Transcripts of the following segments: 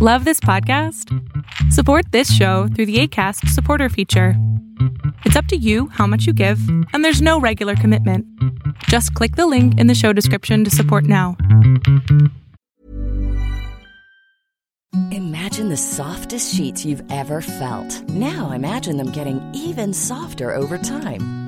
Love this podcast? Support this show through the ACAST supporter feature. It's up to you how much you give, and there's no regular commitment. Just click the link in the show description to support now. Imagine the softest sheets you've ever felt. Now imagine them getting even softer over time.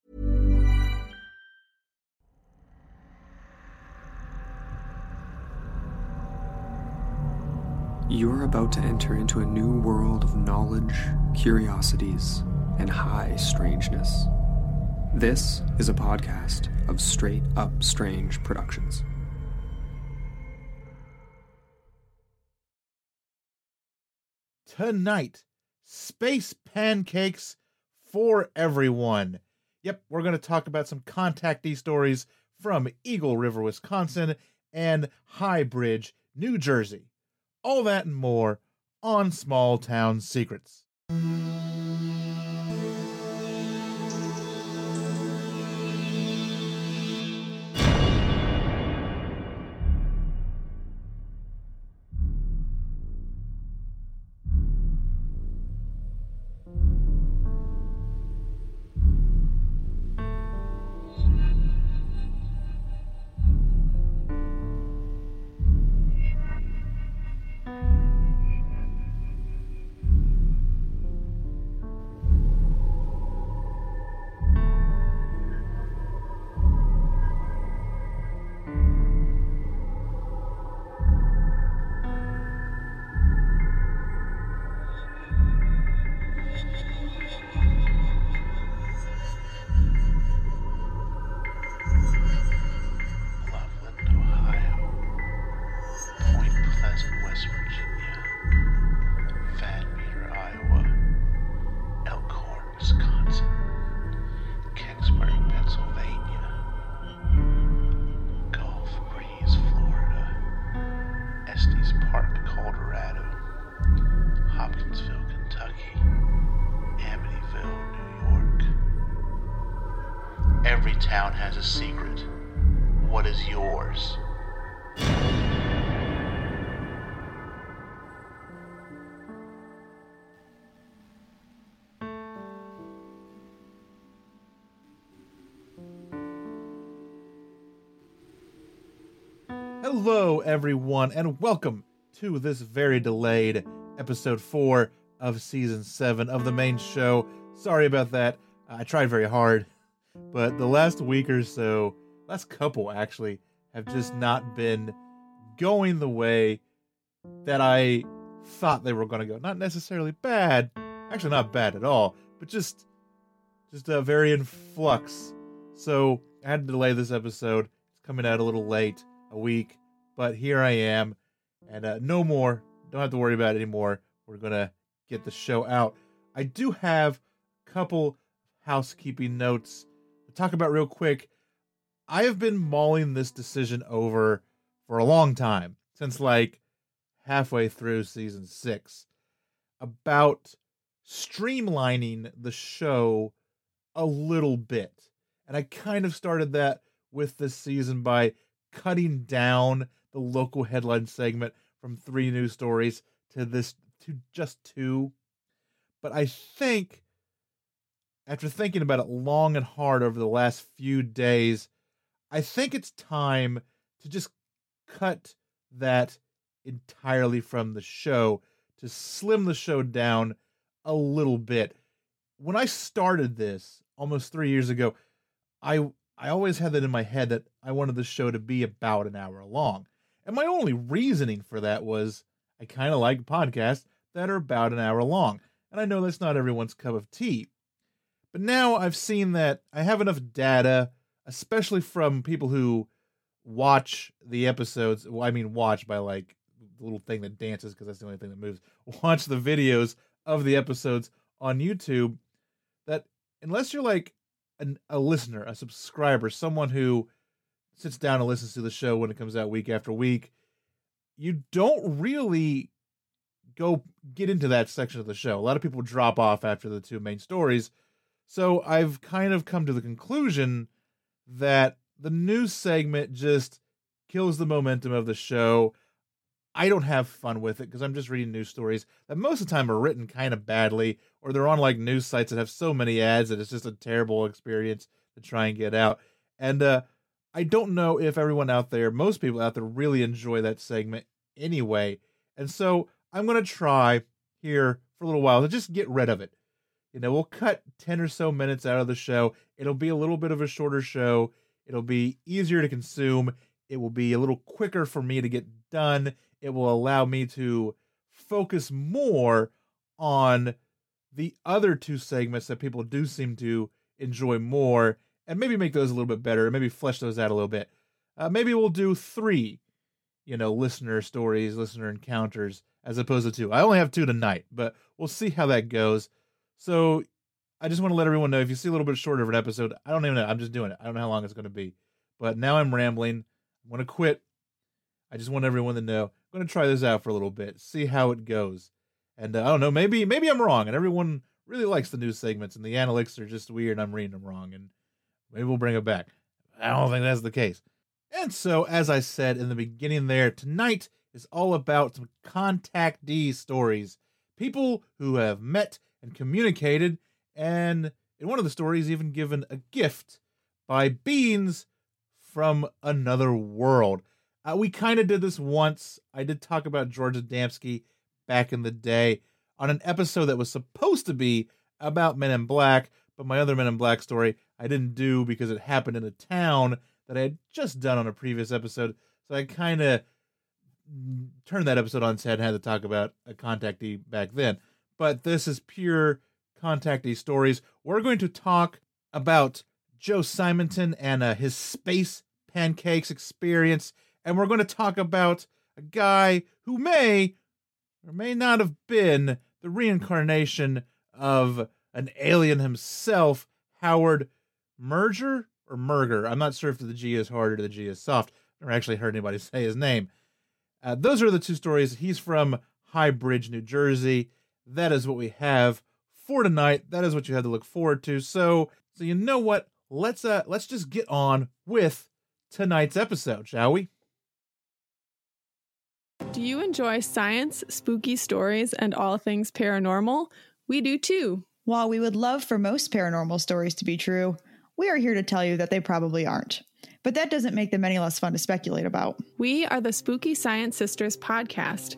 You're about to enter into a new world of knowledge, curiosities, and high strangeness. This is a podcast of Straight Up Strange Productions. Tonight, space pancakes for everyone. Yep, we're going to talk about some contactee stories from Eagle River, Wisconsin, and High Bridge, New Jersey. All that and more on Small Town Secrets. Secret. What is yours? Hello, everyone, and welcome to this very delayed episode four of season seven of the main show. Sorry about that. I tried very hard, but the last week or so, last couple actually, have just not been going the way that I thought they were going to go. Not necessarily bad, actually not bad at all, but just just uh, very in flux. So I had to delay this episode. It's coming out a little late, a week, but here I am, and uh, no more. Don't have to worry about it anymore. We're gonna get the show out. I do have a couple housekeeping notes talk about real quick. I have been mulling this decision over for a long time, since like halfway through season six, about streamlining the show a little bit. And I kind of started that with this season by cutting down the local headline segment from three news stories to this to just two. But I think after thinking about it long and hard over the last few days, I think it's time to just cut that entirely from the show to slim the show down a little bit. When I started this almost three years ago, I I always had that in my head that I wanted the show to be about an hour long. And my only reasoning for that was I kind of like podcasts that are about an hour long. And I know that's not everyone's cup of tea. But now I've seen that I have enough data, especially from people who watch the episodes. Well, I mean, watch by like the little thing that dances because that's the only thing that moves. Watch the videos of the episodes on YouTube. That unless you're like an, a listener, a subscriber, someone who sits down and listens to the show when it comes out week after week, you don't really go get into that section of the show. A lot of people drop off after the two main stories. So I've kind of come to the conclusion that the news segment just kills the momentum of the show. I don't have fun with it because I'm just reading news stories that most of the time are written kind of badly, or they're on like news sites that have so many ads that it's just a terrible experience to try and get out. And uh, I don't know if everyone out there, most people out there, really enjoy that segment anyway. And so I'm going to try here for a little while to just get rid of it. You know, we'll cut 10 or so minutes out of the show. It'll be a little bit of a shorter show. It'll be easier to consume. It will be a little quicker for me to get done. It will allow me to focus more on the other two segments that people do seem to enjoy more and maybe make those a little bit better, and maybe flesh those out a little bit. Uh, maybe we'll do three, you know, listener stories, listener encounters, as opposed to two. I only have two tonight, but we'll see how that goes. So I just want to let everyone know if you see a little bit shorter of an episode, I don't even know. I'm just doing it. I don't know how long it's going to be. But now I'm rambling. I'm going to quit. I just want everyone to know. I'm going to try this out for a little bit, see how it goes. And uh, I don't know, maybe maybe I'm wrong and everyone really likes the news segments and the analytics are just weird I'm reading them wrong and maybe we'll bring it back. I don't think that's the case. And so, as I said in the beginning there, tonight is all about some contactee stories. People who have met and communicated, and in one of the stories, even given a gift by beings from another world. Uh, we kind of did this once. I did talk about George Adamski back in the day on an episode that was supposed to be about Men in Black, but my other Men in Black story I didn't do because it happened in a town that I had just done on a previous episode. So I kind of turned that episode on its head and had to talk about a contactee back then. But this is pure contactee stories. We're going to talk about Joe Simonton and uh, his space pancakes experience, and we're going to talk about a guy who may or may not have been the reincarnation of an alien himself, Howard Menger or Menger. I'm not sure if the G is hard or the G is soft. I've never actually heard anybody say his name. Uh, those are the two stories. He's from High Bridge, New Jersey. That is what we have for tonight. That is what you had to look forward to. So, so you know what? Let's uh let's just get on with tonight's episode, shall we? Do you enjoy science, spooky stories, and all things paranormal? We do too. While we would love for most paranormal stories to be true, we are here to tell you that they probably aren't. But that doesn't make them any less fun to speculate about. We are the Spooky Science Sisters podcast.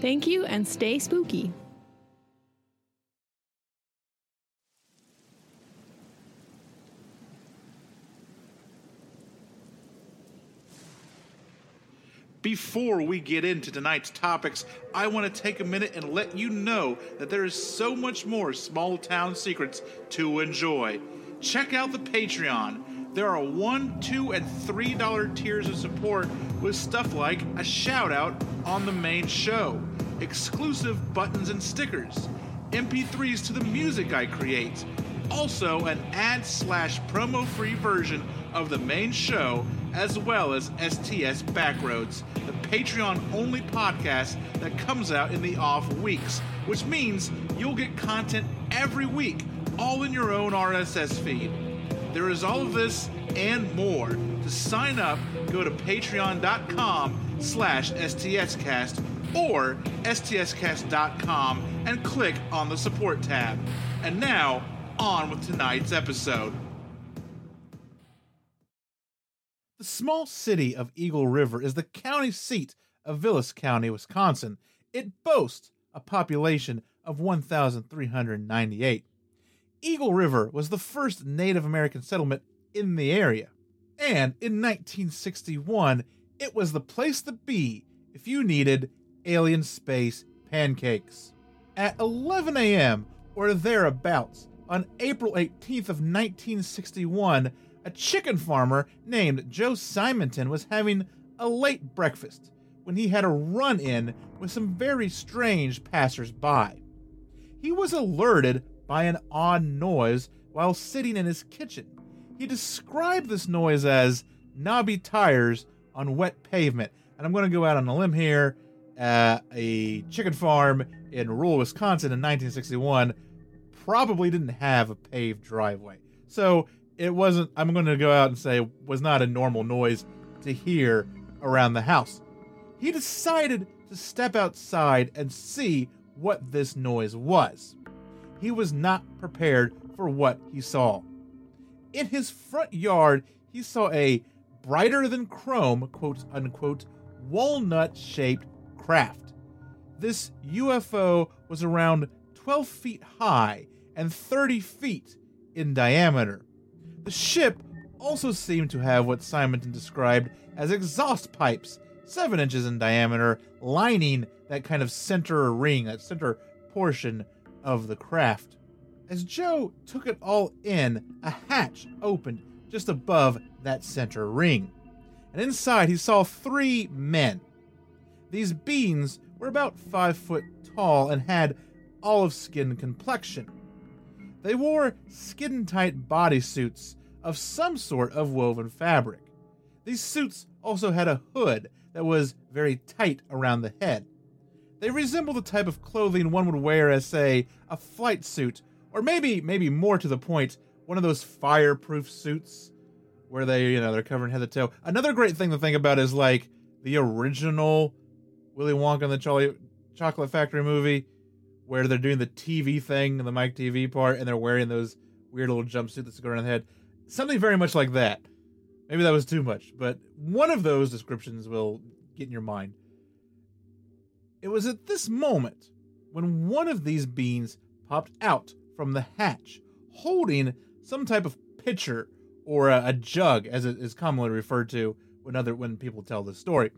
Thank you and stay spooky. Before we get into tonight's topics, I want to take a minute and let you know that there is so much more small town secrets to enjoy. Check out the Patreon. There are one, two, and three dollar tiers of support with stuff like a shout out on the main show, exclusive buttons and stickers, MP3s to the music I create, also an ad slash promo free version of the main show, as well as STS Backroads, the Patreon only podcast that comes out in the off weeks. which means you'll get content every week, all in your own RSS feed. There is all of this and more. To sign up, go to patreon.com slash stscast or stscast.com and click on the support tab. And now, on with tonight's episode. The small city of Eagle River is the county seat of Vilas County, Wisconsin. It boasts a population of 1,398. Eagle River was the first Native American settlement in the area. And in 1961, it was the place to be if you needed alien space pancakes. At 11 a.m. or thereabouts on April 18th of 1961, a chicken farmer named Joe Simonton was having a late breakfast when he had a run in with some very strange passers-by. He was alerted by an odd noise while sitting in his kitchen. He described this noise as knobby tires on wet pavement. And I'm going to go out on a limb here. Uh, a chicken farm in rural Wisconsin in 1961 probably didn't have a paved driveway. So it wasn't, I'm going to go out and say, was not a normal noise to hear around the house. He decided to step outside and see what this noise was. He was not prepared for what he saw. In his front yard, he saw a brighter than chrome, quote unquote, walnut shaped craft. This UFO was around 12 feet high and 30 feet in diameter. The ship also seemed to have what Simonton described as exhaust pipes, 7 inches in diameter, lining that kind of center ring, that center portion of the craft. As Joe took it all in, a hatch opened just above that center ring. And inside he saw three men. These beings were about five foot tall and had olive skin complexion. They wore skin tight bodysuits of some sort of woven fabric. These suits also had a hood that was very tight around the head. They resemble the type of clothing one would wear as, say, a flight suit, or maybe, maybe more to the point, one of those fireproof suits where they, you know, they're covering head to toe. Another great thing to think about is like the original Willy Wonka and the Charlie Chocolate Factory movie, where they're doing the TV thing, the Mike TV part, and they're wearing those weird little jumpsuit that's going around the head. Something very much like that. Maybe that was too much, but one of those descriptions will get in your mind. It was at this moment when one of these beings popped out from the hatch, holding some type of pitcher or a, a jug, as it is commonly referred to when other when people tell this story.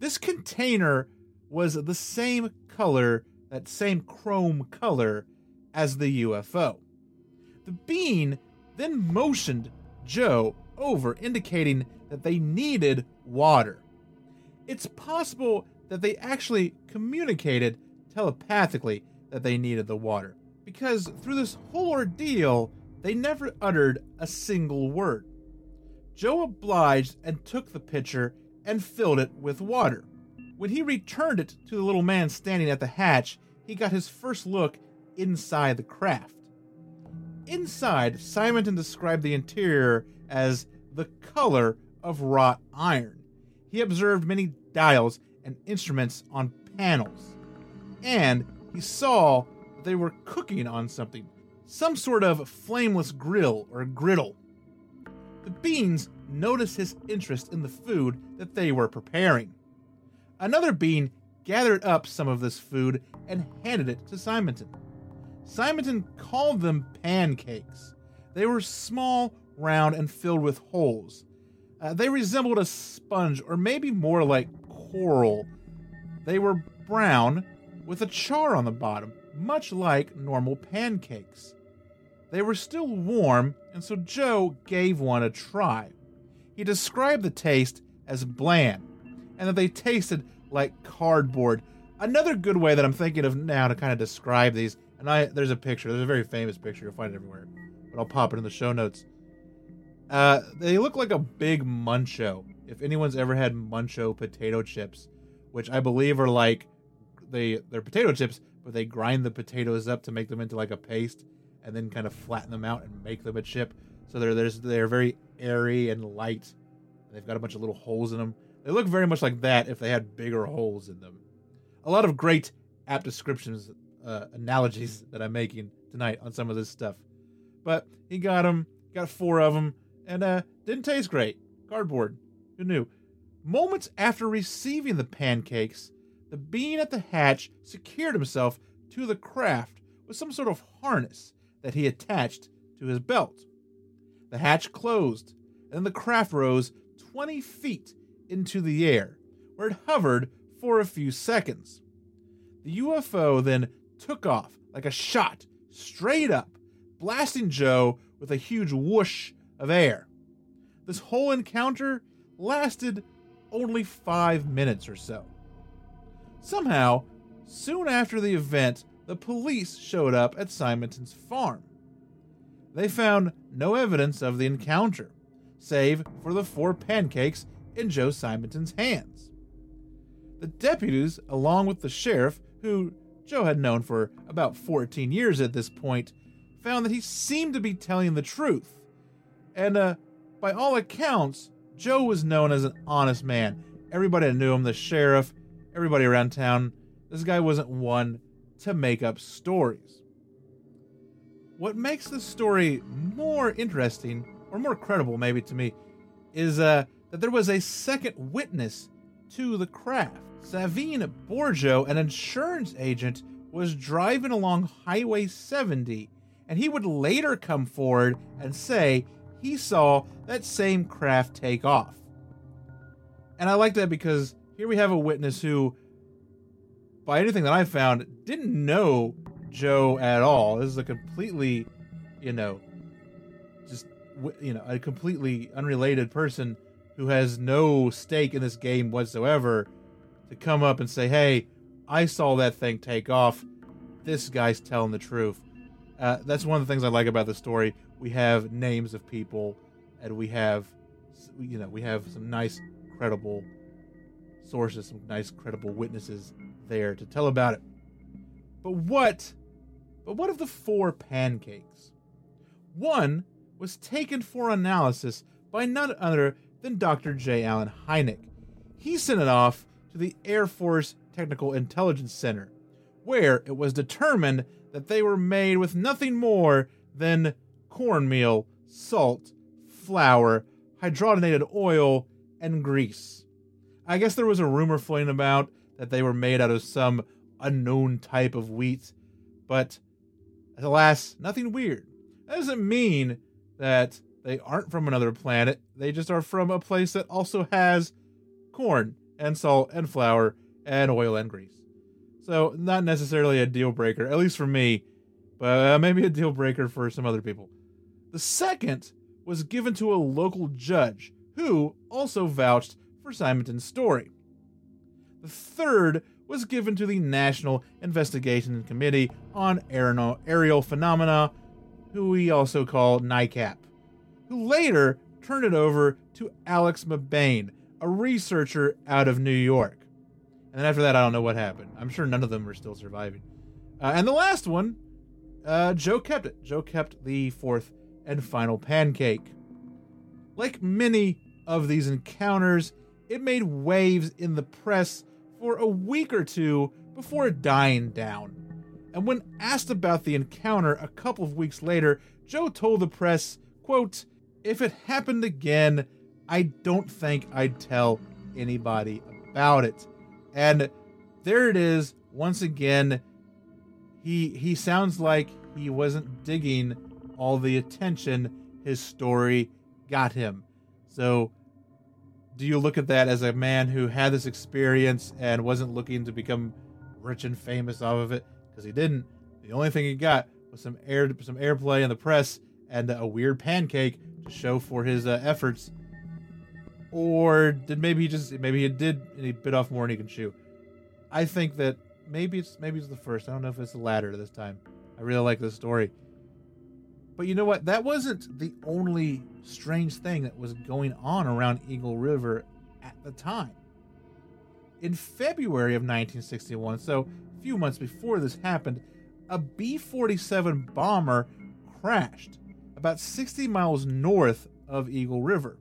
This container was the same color, that same chrome color, as the UFO. The being then motioned Joe over, indicating that they needed water. It's possible that they actually communicated telepathically that they needed the water, because through this whole ordeal, they never uttered a single word. Joe obliged and took the pitcher and filled it with water. When he returned it to the little man standing at the hatch, he got his first look inside the craft. Inside, Simonton described the interior as the color of wrought iron. He observed many dials and instruments on panels, and he saw that they were cooking on something, some sort of flameless grill or griddle. The beings noticed his interest in the food that they were preparing. Another being gathered up some of this food and handed it to Simonton. Simonton called them pancakes. They were small, round, and filled with holes. Uh, they resembled a sponge, or maybe more like coral. They were brown, with a char on the bottom, much like normal pancakes. They were still warm, and so Joe gave one a try. He described the taste as bland, and that they tasted like cardboard. Another good way that I'm thinking of now to kind of describe these and I there's a picture. There's a very famous picture. You'll find it everywhere. But I'll pop it in the show notes. Uh, they look like a big muncho. If anyone's ever had muncho potato chips, which I believe are like they they're potato chips, but they grind the potatoes up to make them into like a paste and then kind of flatten them out and make them a chip. So they're there's they're very airy and light. They've got a bunch of little holes in them. They look very much like that if they had bigger holes in them. A lot of great apt descriptions, uh, analogies that I'm making tonight on some of this stuff. But he got them, got four of them, and uh, didn't taste great. Cardboard. Who knew? Moments after receiving the pancakes, the being at the hatch secured himself to the craft with some sort of harness that he attached to his belt. The hatch closed, and the craft rose 20 feet into the air, where it hovered for a few seconds. The UFO then took off like a shot straight up, blasting Joe with a huge whoosh of air. This whole encounter lasted only five minutes or so. Somehow, soon after the event, the police showed up at Simonton's farm. They found no evidence of the encounter, save for the four pancakes in Joe Simonton's hands. The deputies, along with the sheriff, who Joe had known for about 14 years at this point, found that he seemed to be telling the truth. And uh, by all accounts, Joe was known as an honest man. Everybody knew him, the sheriff, everybody around town. This guy wasn't one to make up stories. What makes this story more interesting, or more credible maybe to me, is uh, that there was a second witness to the craft. Savino Borgo, an insurance agent, was driving along Highway 70, and he would later come forward and say he saw that same craft take off. And I like that because here we have a witness who, by anything that I found, didn't know Joe at all. This is a completely, you know, just, you know, a completely unrelated person who has no stake in this game whatsoever to come up and say, hey, I saw that thing take off. This guy's telling the truth. Uh, that's one of the things I like about the story. We have names of people, and we have, you know, we have some nice, credible sources, some nice, credible witnesses there to tell about it. But what, but what of the four pancakes? One was taken for analysis by none other than Dr. J. Allen Hynek. He sent it off to the Air Force Technical Intelligence Center, where it was determined that they were made with nothing more than cornmeal, salt, flour, hydrogenated oil, and grease. I guess there was a rumor floating about that they were made out of some unknown type of wheat, but alas, nothing weird. That doesn't mean that they aren't from another planet, they just are from a place that also has corn and salt and flour and oil and grease. So, not necessarily a deal breaker, at least for me, but uh, maybe a deal breaker for some other people. The second was given to a local judge who also vouched for Simonton's story. The third was given to the National Investigation Committee on Aerial Phenomena, who we also call NICAP, who later turned it over to Alex Mebane, a researcher out of New York. And then after that, I don't know what happened. I'm sure none of them are still surviving. Uh, and the last one, uh, Joe kept it. Joe kept the fourth and final pancake. Like many of these encounters, it made waves in the press for a week or two before dying down. And when asked about the encounter a couple of weeks later, Joe told the press, quote, if it happened again, I don't think I'd tell anybody about it. And there it is. Once again, he he sounds like he wasn't digging all the attention his story got him. So do you look at that as a man who had this experience and wasn't looking to become rich and famous off of it? Because he didn't. The only thing he got was some air some airplay in the press and a weird pancake to show for his uh, efforts or did maybe he just maybe he did and he bit off more than he can chew? I think that maybe it's maybe it's the first. I don't know if it's the latter this time. I really like this story. But you know what? That wasn't the only strange thing that was going on around Eagle River at the time. In February of 1961, so a few months before this happened, a B 47 bomber crashed about 60 miles north of Eagle River.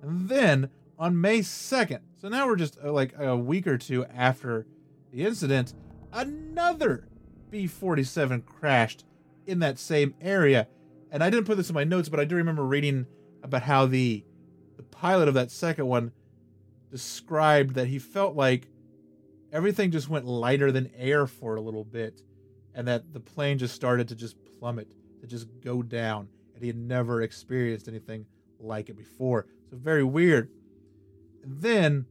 And then on May 2nd, so now we're just uh, like a week or two after the incident, another B 47 crashed in that same area. And I didn't put this in my notes, but I do remember reading about how the the pilot of that second one described that he felt like everything just went lighter than air for a little bit and that the plane just started to just plummet to just go down and he had never experienced anything like it before so very weird and then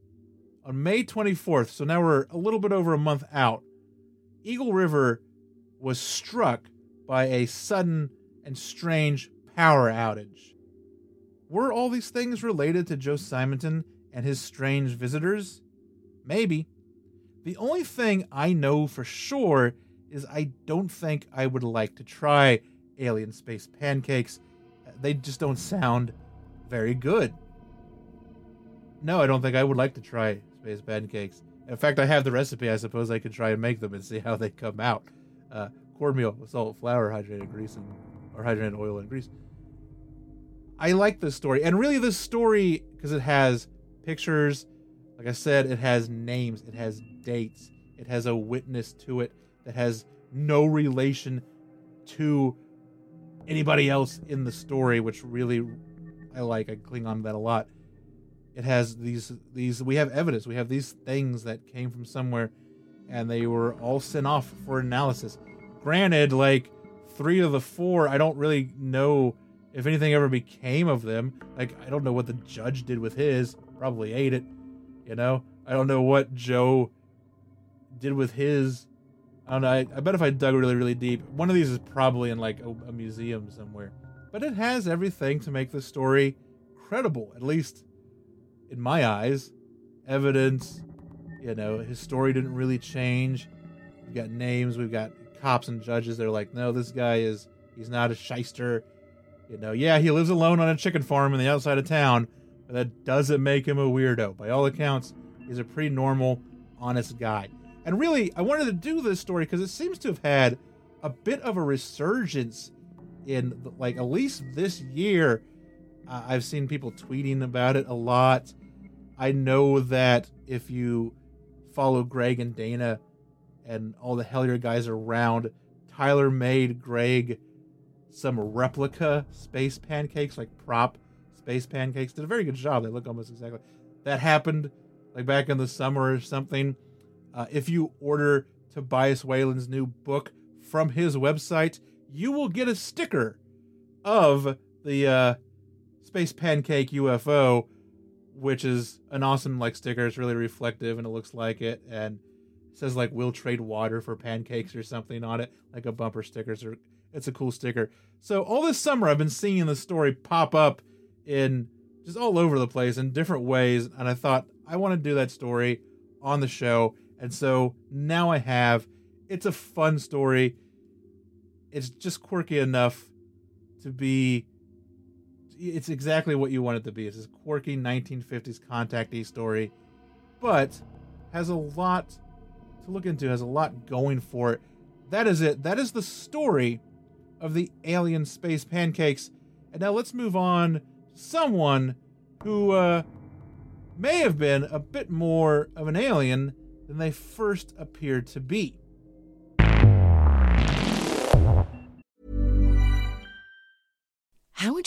on may 24th so now we're a little bit over a month out eagle river was struck by a sudden and strange power outage were all these things related to joe simonton and his strange visitors maybe the only thing I know for sure is I don't think I would like to try alien space pancakes. They just don't sound very good. No, I don't think I would like to try space pancakes. In fact, I have the recipe. I suppose I could try and make them and see how they come out. Uh, cornmeal with salt, flour, hydrated grease, and or hydrated oil and grease. I like this story, and really, this story because it has pictures. Like I said, it has names, it has dates, it has a witness to it that has no relation to anybody else in the story, which really I like. I cling on to that a lot. It has these these we have evidence. We have these things that came from somewhere and they were all sent off for analysis. Granted, like three of the four, I don't really know if anything ever became of them. Like I don't know what the judge did with his. Probably ate it. You know, I don't know what Joe did with his. I don't know. I, I bet if I dug really, really deep, one of these is probably in like a, a museum somewhere. But it has everything to make the story credible, at least in my eyes. Evidence, you know, his story didn't really change. We've got names, we've got cops and judges. They're like, no, this guy is, he's not a shyster. You know, yeah, he lives alone on a chicken farm in the outside of town, but that doesn't make him a weirdo. By all accounts, he's a pretty normal, honest guy. And really, I wanted to do this story because it seems to have had a bit of a resurgence in, like, at least this year. Uh, I've seen people tweeting about it a lot. I know that if you follow Greg and Dana and all the Hellier guys around, Tyler made Greg some replica space pancakes, like prop space pancakes. Did a very good job. They look almost exactly. That happened like back in the summer or something. Uh, if you order Tobias Wayland's new book from his website, you will get a sticker of the uh, space pancake UFO, which is an awesome like sticker. It's really reflective and it looks like it, and says like "We'll trade water for pancakes" or something on it, like a bumper sticker. So it's a cool sticker. So all this summer, I've been seeing the story pop up in just all over the place in different ways, and I thought I want to do that story on the show, and so now I have. It's a fun story. It's just quirky enough to be. It's exactly what you want it to be. It's this quirky 1950s contactee story, but has a lot to look into. Has a lot going for it. That is it. That is the story of the alien space pancakes. And now let's move on to someone who uh, may have been a bit more of an alien than they first appeared to be.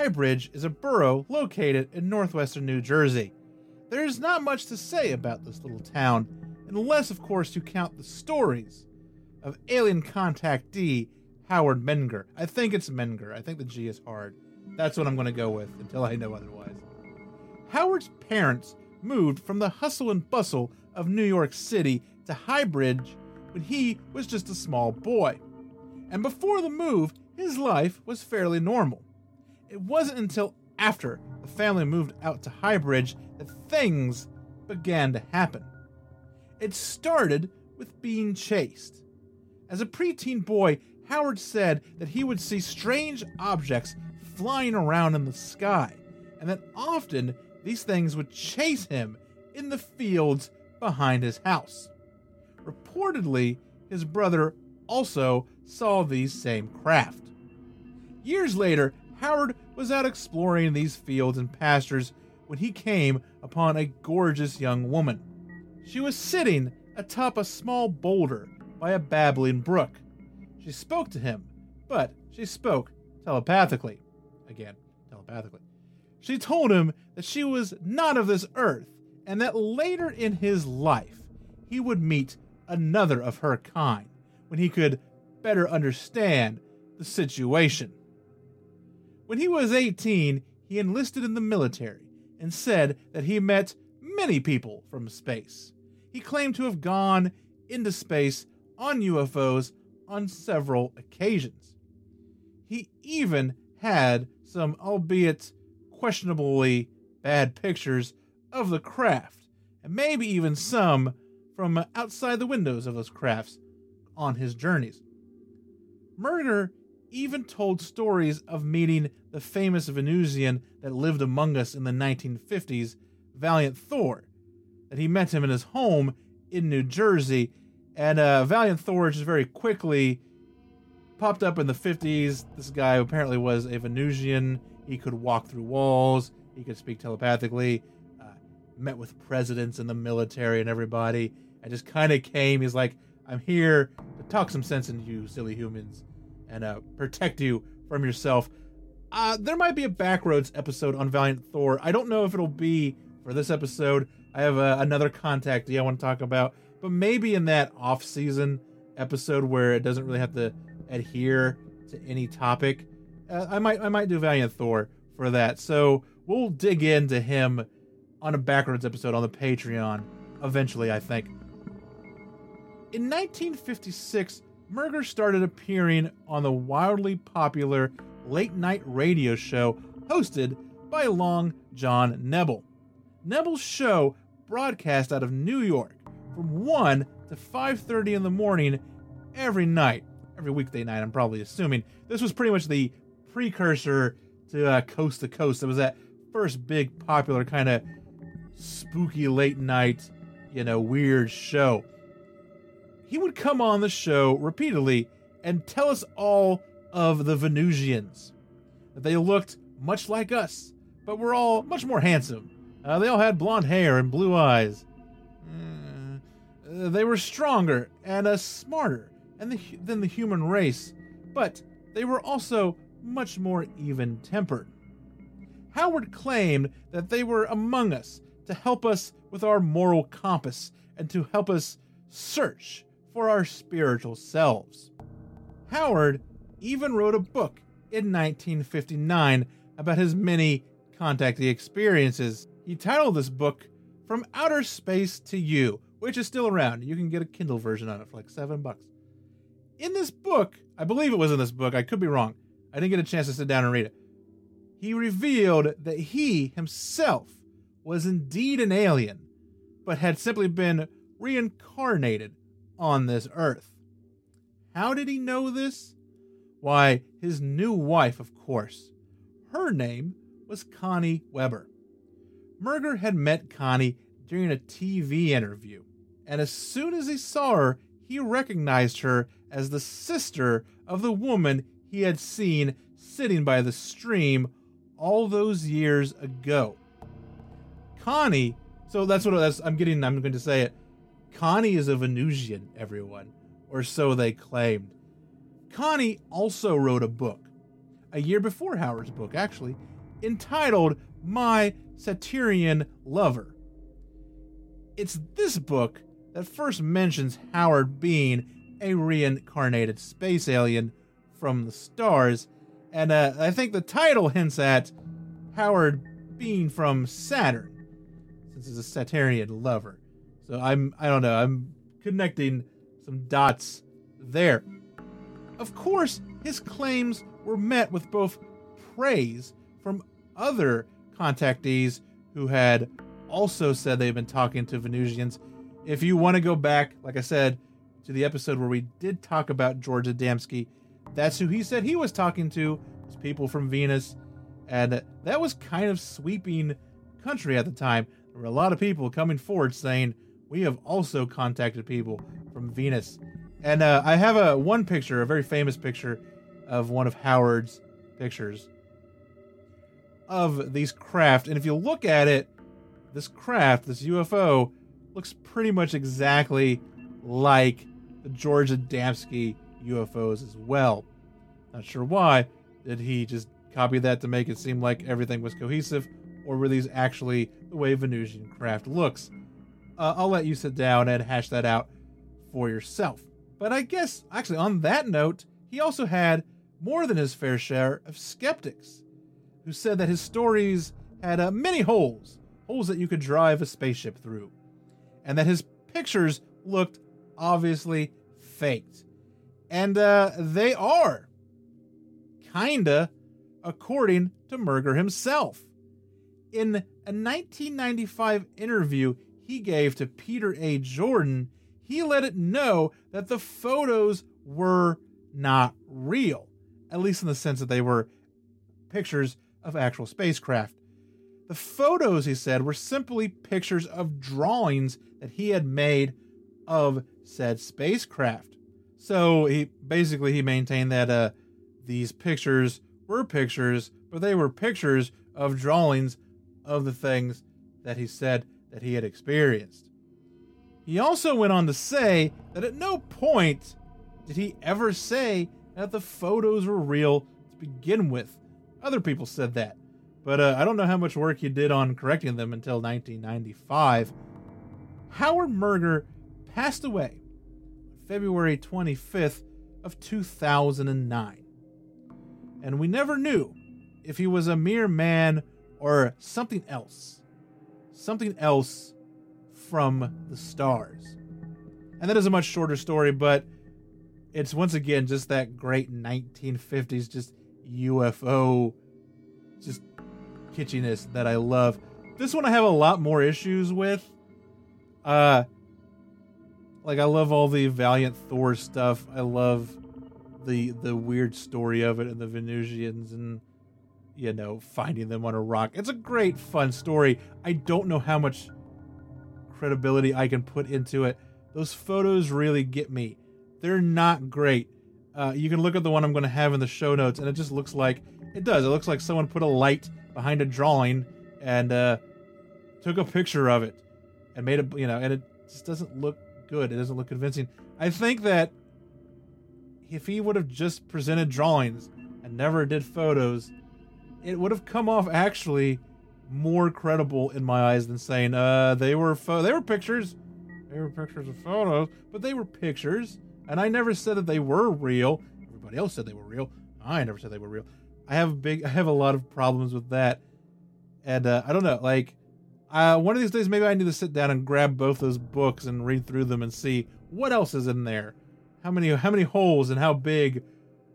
Highbridge is a borough located in northwestern New Jersey. There's not much to say about this little town, unless, of course, you count the stories of alien contactee Howard Menger. I think it's Menger. I think the G is hard. That's what I'm going to go with until I know otherwise. Howard's parents moved from the hustle and bustle of New York City to Highbridge when he was just a small boy. And before the move, his life was fairly normal. It wasn't until after the family moved out to Highbridge that things began to happen. It started with being chased. As a preteen boy, Howard said that he would see strange objects flying around in the sky, and that often these things would chase him in the fields behind his house. Reportedly, his brother also saw these same craft. Years later, Howard was out exploring these fields and pastures when he came upon a gorgeous young woman. She was sitting atop a small boulder by a babbling brook. She spoke to him, but she spoke telepathically. Again, telepathically. She told him that she was not of this earth and that later in his life he would meet another of her kind when he could better understand the situation. When he was 18, he enlisted in the military and said that he met many people from space. He claimed to have gone into space on UFOs on several occasions. He even had some, albeit questionably bad pictures of the craft, and maybe even some from outside the windows of those crafts on his journeys. Menger even told stories of meeting the famous Venusian that lived among us in the 1950s, Valiant Thor, that he met him in his home in New Jersey, and uh, Valiant Thor just very quickly popped up in the 50s. This guy apparently was a Venusian. He could walk through walls. He could speak telepathically. Uh, met with presidents and the military and everybody. And just kind of came. He's like, I'm here to talk some sense into you, silly humans and uh, protect you from yourself. Uh, there might be a Backroads episode on Valiant Thor. I don't know if it'll be for this episode. I have uh, another contactee I want to talk about, but maybe in that off-season episode where it doesn't really have to adhere to any topic, uh, I might I might do Valiant Thor for that. So we'll dig into him on a Backroads episode on the Patreon eventually. I think. In 1956, Menger started appearing on the wildly popular late night radio show hosted by Long John Nebel. Nebel's show broadcast out of New York from 1 to 5:30 in the morning every night, every weekday night. I'm probably assuming this was pretty much the precursor to uh, Coast to Coast. It was that first big popular kind of spooky late night, you know, weird show. He would come on the show repeatedly and tell us all of the Venusians. They looked much like us, but were all much more handsome. Uh, they all had blonde hair and blue eyes. Uh, they were stronger and uh, smarter the, than the human race, but they were also much more even tempered. Howard claimed that they were among us to help us with our moral compass and to help us search for our spiritual selves. Howard even wrote a book in 1959 about his many contactee experiences. He titled this book From Outer Space to You, which is still around. You can get a Kindle version of it for like seven bucks. In this book, I believe it was in this book, I could be wrong. I didn't get a chance to sit down and read it. He revealed that he himself was indeed an alien, but had simply been reincarnated on this earth. How did he know this? Why, his new wife, of course. Her name was Connie Weber. Menger had met Connie during a TV interview, and as soon as he saw her, he recognized her as the sister of the woman he had seen sitting by the stream all those years ago. Connie, so that's what that's, I'm getting, I'm going to say it. Connie is a Venusian, everyone, or so they claimed. Connie also wrote a book, a year before Howard's book, actually, entitled My Saturnian Lover. It's this book that first mentions Howard being a reincarnated space alien from the stars, and uh, I think the title hints at Howard being from Saturn, since he's a Saturnian lover. So I'm, I don't know, I'm connecting some dots there. Of course, his claims were met with both praise from other contactees who had also said they've been talking to Venusians. If you want to go back, like I said, to the episode where we did talk about George Adamski, that's who he said he was talking to, was people from Venus. And that was kind of sweeping country at the time. There were a lot of people coming forward saying, We have also contacted people from Venus. And uh, I have a one picture, a very famous picture of one of Howard's pictures of these craft. And if you look at it, this craft, this UFO, looks pretty much exactly like the George Adamski UFOs as well. Not sure why. Did he just copy that to make it seem like everything was cohesive, or were these actually the way Venusian craft looks? Uh, I'll let you sit down and hash that out for yourself. But I guess, actually, on that note, he also had more than his fair share of skeptics who said that his stories had uh, many holes, holes that you could drive a spaceship through, and that his pictures looked obviously faked. And uh, they are. Kinda, according to Menger himself. In a 1995 interview he gave to Peter A. Jordan, he let it know that the photos were not real, at least in the sense that they were pictures of actual spacecraft. The photos, he said, were simply pictures of drawings that he had made of said spacecraft. So he basically he maintained that uh, these pictures were pictures, but they were pictures of drawings of the things that he said that he had experienced. He also went on to say that at no point did he ever say that the photos were real to begin with. Other people said that, but uh, I don't know how much work he did on correcting them until 1995. Howard Menger passed away February 25th of 2009. And we never knew if he was a mere man or something else. Something else from the stars. And that is a much shorter story, but it's once again just that great 1950s, just UFO just kitschiness that I love. This one I have a lot more issues with. Uh like I love all the Valiant Thor stuff. I love the the weird story of it and the Venusians and you know finding them on a rock. It's a great fun story. I don't know how much credibility I can put into it. Those photos really get me. They're not great. Uh, you can look at the one I'm going to have in the show notes, and it just looks like it does. It looks like someone put a light behind a drawing and uh, took a picture of it and made it, you know, and it just doesn't look good. It doesn't look convincing. I think that if he would have just presented drawings and never did photos, it would have come off actually more credible in my eyes than saying, "Uh, they were fo- they were pictures, they were pictures of photos, but they were pictures." And I never said that they were real. Everybody else said they were real. I never said they were real. I have big, I have a lot of problems with that, and uh, I don't know. Like, uh, one of these days, maybe I need to sit down and grab both those books and read through them and see what else is in there. How many, how many holes and how big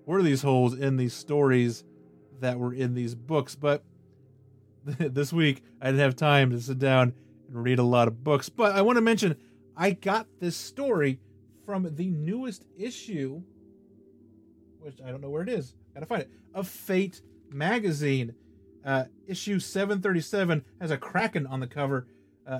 were these holes in these stories that were in these books? But this week, I didn't have time to sit down and read a lot of books. But I want to mention, I got this story from the newest issue, which I don't know where it is. Gotta find it. Of Fate magazine. Uh, issue 737 has a kraken on the cover. Uh,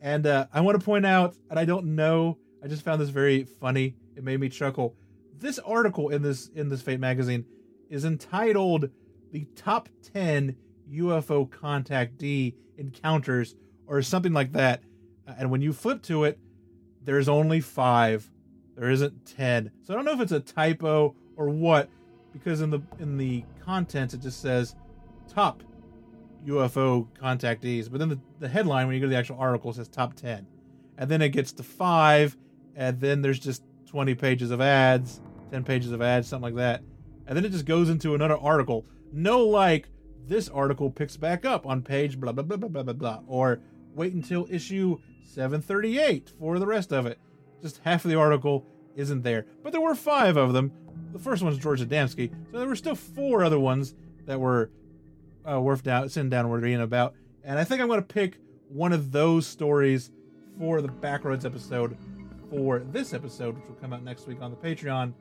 and uh, I want to point out, and I don't know, I just found this very funny. It made me chuckle. This article in this in this Fate magazine is entitled "The Top 10 UFO Contactee Encounters" or something like that. Uh, and when you flip to it, there's only five. There isn't ten. So I don't know if it's a typo or what, because in the in the contents it just says top UFO contactees, but then the, the headline when you go to the actual article says top ten, and then it gets to five, and then there's just twenty pages of ads, ten pages of ads, something like that, and then it just goes into another article. No, like this article picks back up on page blah blah blah blah blah blah blah, or wait until issue 738 for the rest of it. Just half of the article isn't there. But there were five of them. The first one's George Adamski, so there were still four other ones that were uh, worth down, sitting down and reading about. And I think I'm going to pick one of those stories for the Backroads episode for this episode, which will come out next week on the Patreon.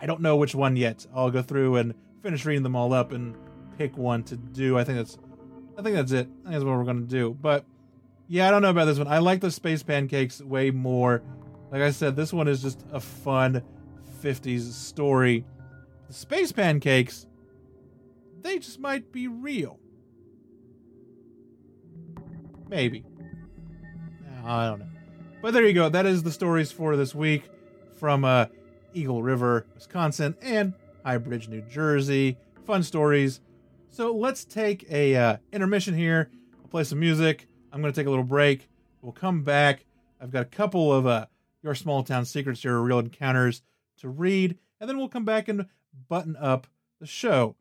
I don't know which one yet. I'll go through and finish reading them all up and pick one to do. I think that's, I think that's it. I think that's what we're to do. But yeah, I don't know about this one. I like the space pancakes way more. Like I said, this one is just a fun 50s story. The space pancakes, they just might be real. Maybe. I don't know. But there you go. That is the stories for this week from uh, Eagle River, Wisconsin, and High Bridge, New Jersey. Fun stories. So let's take a uh, intermission here. I'll play some music. I'm going to take a little break. We'll come back. I've got a couple of uh, your small town secrets, your real encounters to read, and then we'll come back and button up the show.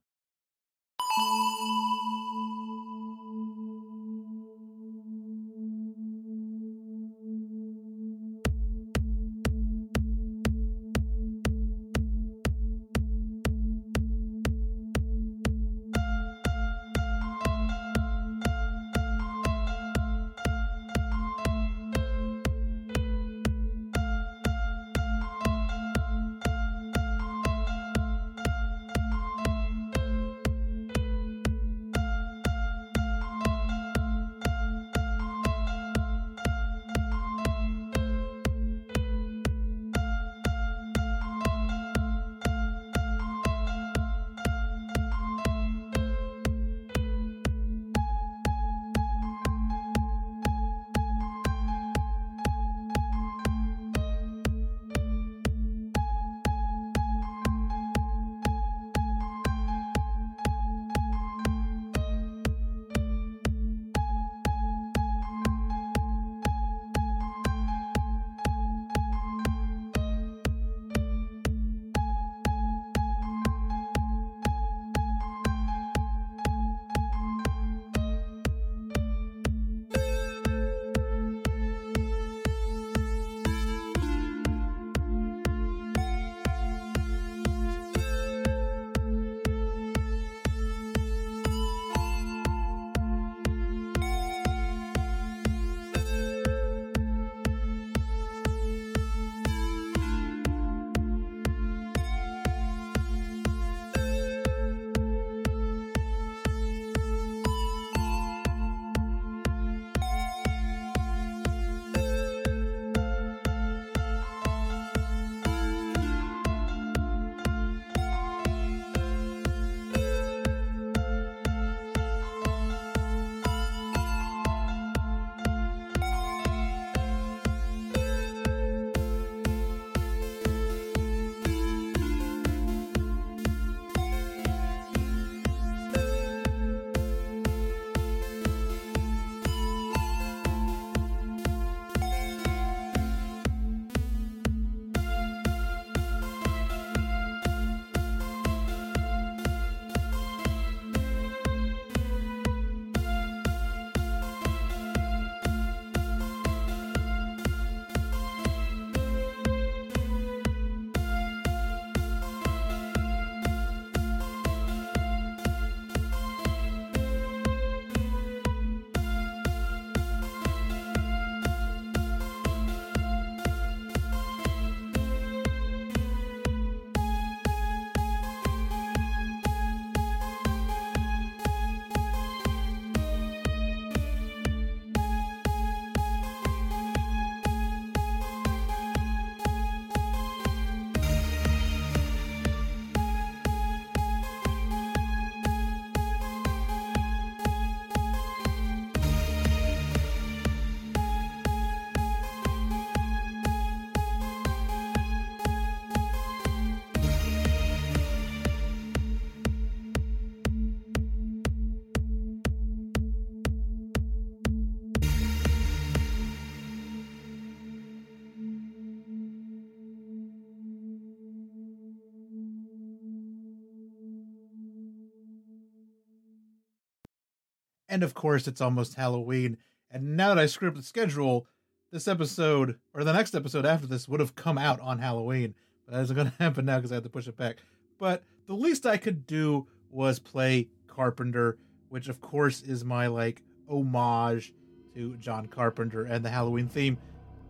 And of course, it's almost Halloween. And now that I screwed up the schedule, this episode, or the next episode after this, would have come out on Halloween. But that isn't going to happen now because I had to push it back. But the least I could do was play Carpenter, which of course is my like homage to John Carpenter and the Halloween theme.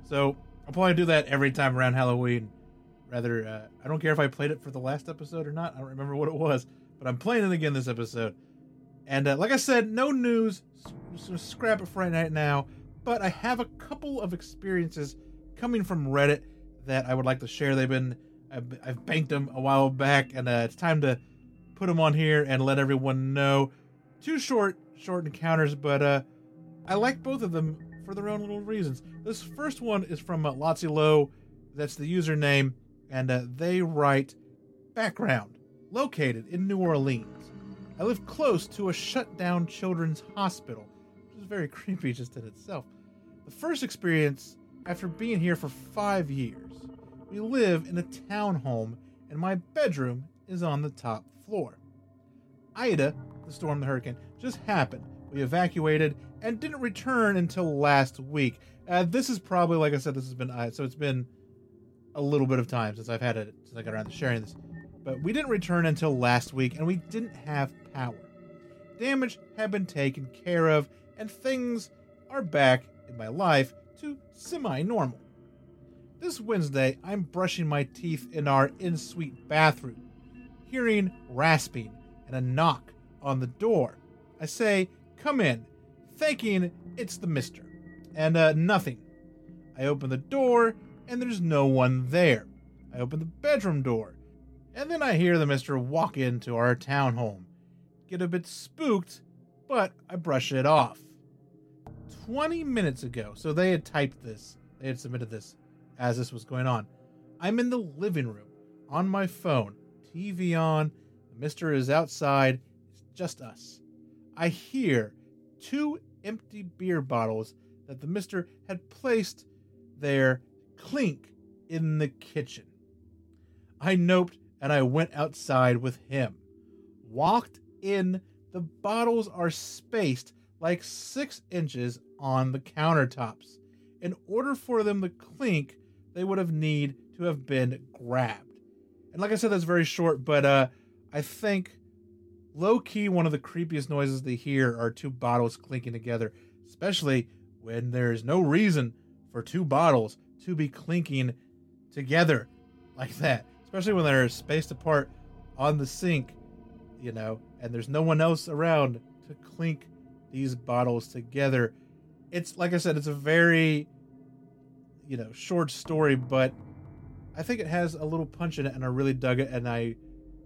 So I'll probably do that every time around Halloween. Rather, uh, I don't care if I played it for the last episode or not. I don't remember what it was, but I'm playing it again this episode. And uh, like I said, no news. So scrap it for right now. But I have a couple of experiences coming from Reddit that I would like to share. They've been I've, I've banked them a while back, and uh, it's time to put them on here and let everyone know. Two short, short encounters, but uh, I like both of them for their own little reasons. This first one is from uh, Lotsie Low. That's the username, and uh, they write background located in New Orleans. I live close to a shut down children's hospital, which is very creepy just in itself. The first experience after being here for five years. We live in a townhome, and my bedroom is on the top floor. Ida, the storm, the hurricane, just happened. We evacuated and didn't return until last week. Uh, this is probably, like I said, this has been uh, so it's been a little bit of time since I've had it since I got around to sharing this. But we didn't return until last week, and we didn't have power. Damage had been taken care of, and things are back in my life to semi-normal. This Wednesday, I'm brushing my teeth in our in suite bathroom, hearing rasping and a knock on the door. I say, Come in, thinking it's the mister, and uh, nothing. I open the door, and there's no one there. I open the bedroom door, and then I hear the mister walk into our townhome. Get a bit spooked, but I brush it off. 20 minutes ago, so they had typed this, they had submitted this as this was going on. I'm in the living room on my phone, TV on, the mister is outside, it's just us. I hear two empty beer bottles that the mister had placed there clink in the kitchen. I noped and I went outside with him. Walked in, the bottles are spaced like six inches on the countertops. In order for them to clink, they would have need to have been grabbed. And like I said, that's very short, but uh, I think low key one of the creepiest noises they hear are two bottles clinking together, especially when there's no reason for two bottles to be clinking together like that, especially when they're spaced apart on the sink, you know, and there's no one else around to clink these bottles together. It's like I said, it's a very you know short story, but I think it has a little punch in it, and I really dug it, and I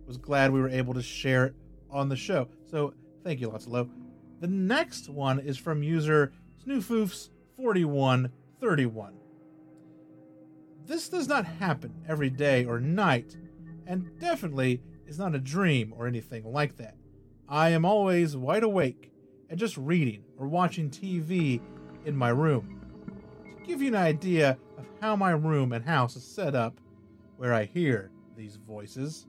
was glad we were able to share it on the show. So thank you, love. The next one is from user Snoofoofs4131. This does not happen every day or night, and definitely is not a dream or anything like that. I am always wide awake and just reading or watching TV in my room To give you an idea of how my room and house is set up where I hear these voices,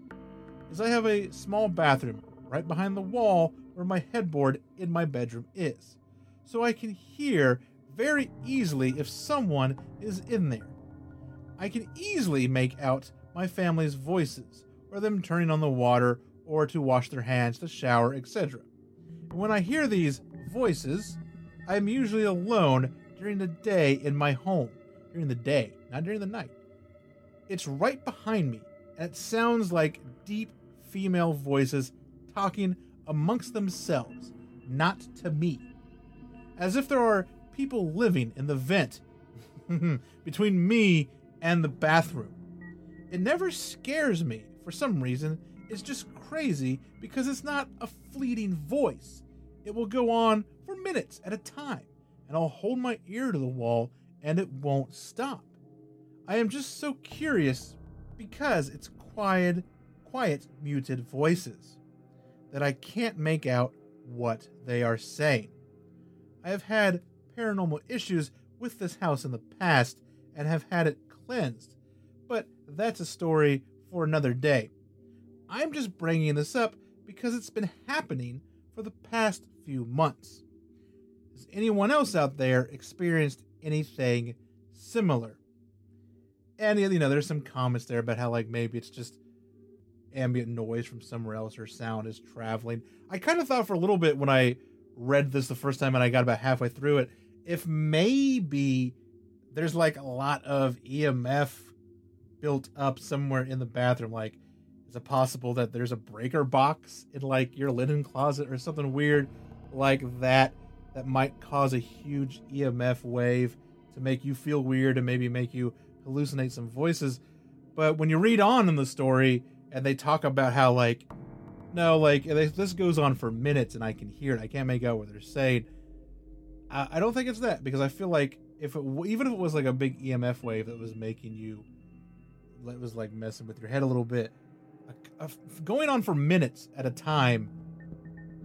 is I have a small bathroom right behind the wall where my headboard in my bedroom is. So I can hear very easily if someone is in there. I can easily make out my family's voices, or them turning on the water, or to wash their hands, to shower, etc. When I hear these voices, I am usually alone during the day in my home. During the day, not during the night. It's right behind me, and it sounds like deep female voices talking amongst themselves, not to me. As if there are people living in the vent between me and the bathroom. It never scares me for some reason. It's just crazy because it's not a fleeting voice. It will go on for minutes at a time and I'll hold my ear to the wall and it won't stop. I am just so curious because it's quiet, quiet, muted voices that I can't make out what they are saying. I have had paranormal issues with this house in the past and have had it cleansed, but that's a story for another day. I'm just bringing this up because it's been happening for the past few months. Has anyone else out there experienced anything similar? And you know, there's some comments there about how like maybe it's just ambient noise from somewhere else or sound is traveling. I kind of thought for a little bit when I read this the first time and I got about halfway through it, if maybe there's like a lot of EMF built up somewhere in the bathroom. Like, is it possible that there's a breaker box in like your linen closet or something weird like that that might cause a huge EMF wave to make you feel weird and maybe make you hallucinate some voices? But when you read on in the story and they talk about how like no, like this goes on for minutes and I can hear it. I can't make out what they're saying. I, don't think it's that because I feel like if it even if it was like a big EMF wave that was making you, that was like messing with your head a little bit, a, a, going on for minutes at a time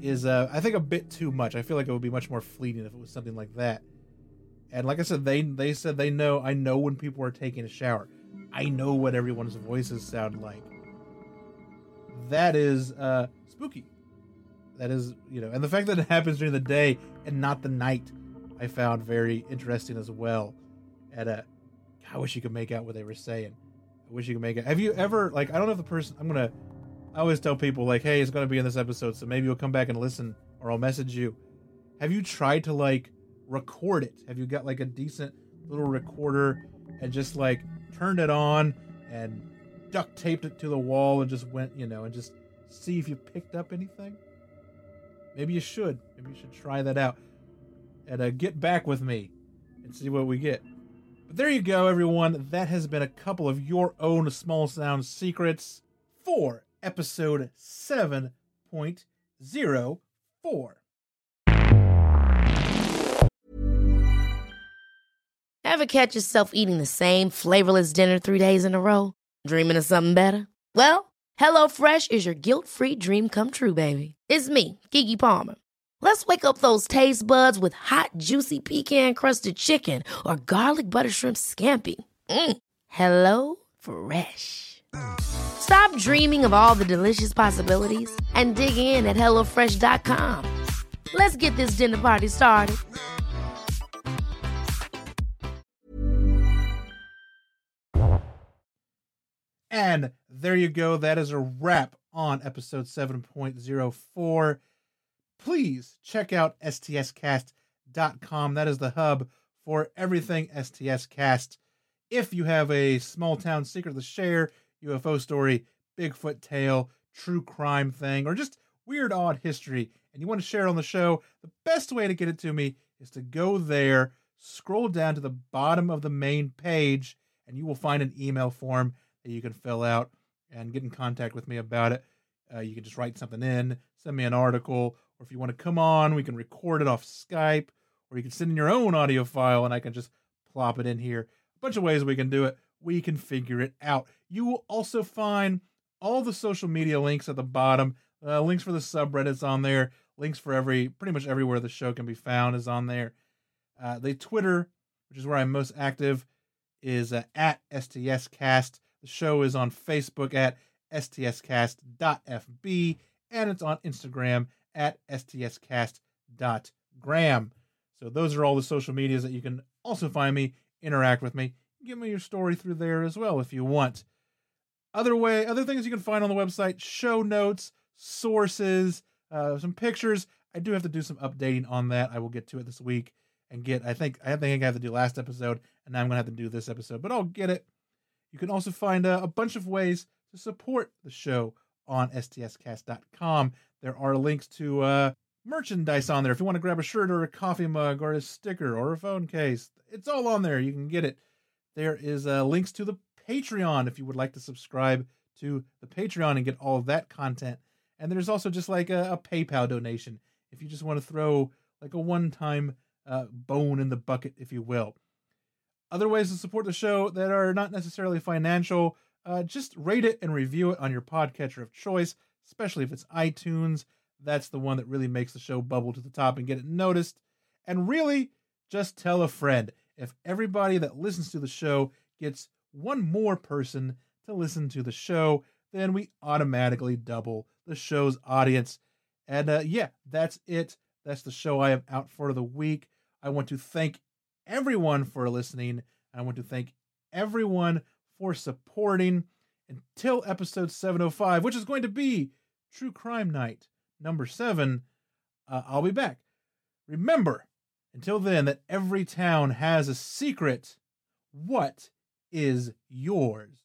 is uh, I think a bit too much. I feel like it would be much more fleeting if it was something like that. And like I said, they they said they know. I know when people are taking a shower. I know what everyone's voices sound like that is uh, spooky. That is, you know, and the fact that it happens during the day and not the night, I found very interesting as well. At a, I wish you could make out what they were saying. I wish you could make it. Have you ever like? I don't know if the person. I'm gonna. I always tell people like, hey, it's gonna be in this episode, so maybe you'll come back and listen, or I'll message you. Have you tried to like record it? Have you got like a decent little recorder and just like turned it on and duct taped it to the wall and just went, you know, and just see if you picked up anything? Maybe you should. Maybe you should try that out. And uh, get back with me and see what we get. But there you go, everyone. That has been a couple of your own small sound secrets for episode 7.04. Ever catch yourself eating the same flavorless dinner three days in a row? Dreaming of something better? Well, HelloFresh is your guilt free dream come true, baby. It's me, Keke Palmer. Let's wake up those taste buds with hot, juicy pecan crusted chicken or garlic butter shrimp scampi. Mm. Hello Fresh. Stop dreaming of all the delicious possibilities and dig in at HelloFresh.com. Let's get this dinner party started. And there you go. That is a wrap on episode 7.04. Please check out stscast.com. That is the hub for everything STS Cast. If you have a small town secret to share, UFO story, Bigfoot tale, true crime thing, or just weird, odd history, and you want to share it on the show, the best way to get it to me is to go there, scroll down to the bottom of the main page, and you will find an email form that you can fill out and get in contact with me about it. Uh, you can just write something in, send me an article, or if you want to come on, we can record it off Skype, or you can send in your own audio file and I can just plop it in here. A bunch of ways we can do it. We can figure it out. You will also find all the social media links at the bottom. Uh, links for the subreddits on there. Links for every pretty much everywhere the show can be found is on there. Uh, the Twitter, which is where I'm most active, is uh, at STScast. The show is on Facebook at stscast.fb and it's on Instagram at stscast.gram. So those are all the social medias that you can also find me, interact with me, give me your story through there as well if you want. Other way, other things you can find on the website: show notes, sources, uh, some pictures. I do have to do some updating on that. I will get to it this week and get. I think I think I have to do last episode, and now I'm gonna have to do this episode, but I'll get it. You can also find uh, a bunch of ways to support the show on stscast.com. There are links to uh, merchandise on there. If you want to grab a shirt or a coffee mug or a sticker or a phone case, it's all on there. You can get it. There is uh, links to the Patreon if you would like to subscribe to the Patreon and get all of that content. And there's also just like a, a PayPal donation if you just want to throw like a one-time uh, bone in the bucket, if you will. Other ways to support the show that are not necessarily financial, uh, just rate it and review it on your podcatcher of choice, especially if it's iTunes. That's the one that really makes the show bubble to the top and get it noticed. And really, just tell a friend. If everybody that listens to the show gets one more person to listen to the show, then we automatically double the show's audience. And uh, yeah, that's it. That's the show I am out for the week. I want to thank everyone for listening. I want to thank everyone for supporting until episode 705, which is going to be True Crime Night number seven. Uh, I'll be back. Remember, until then, that every town has a secret. What is yours?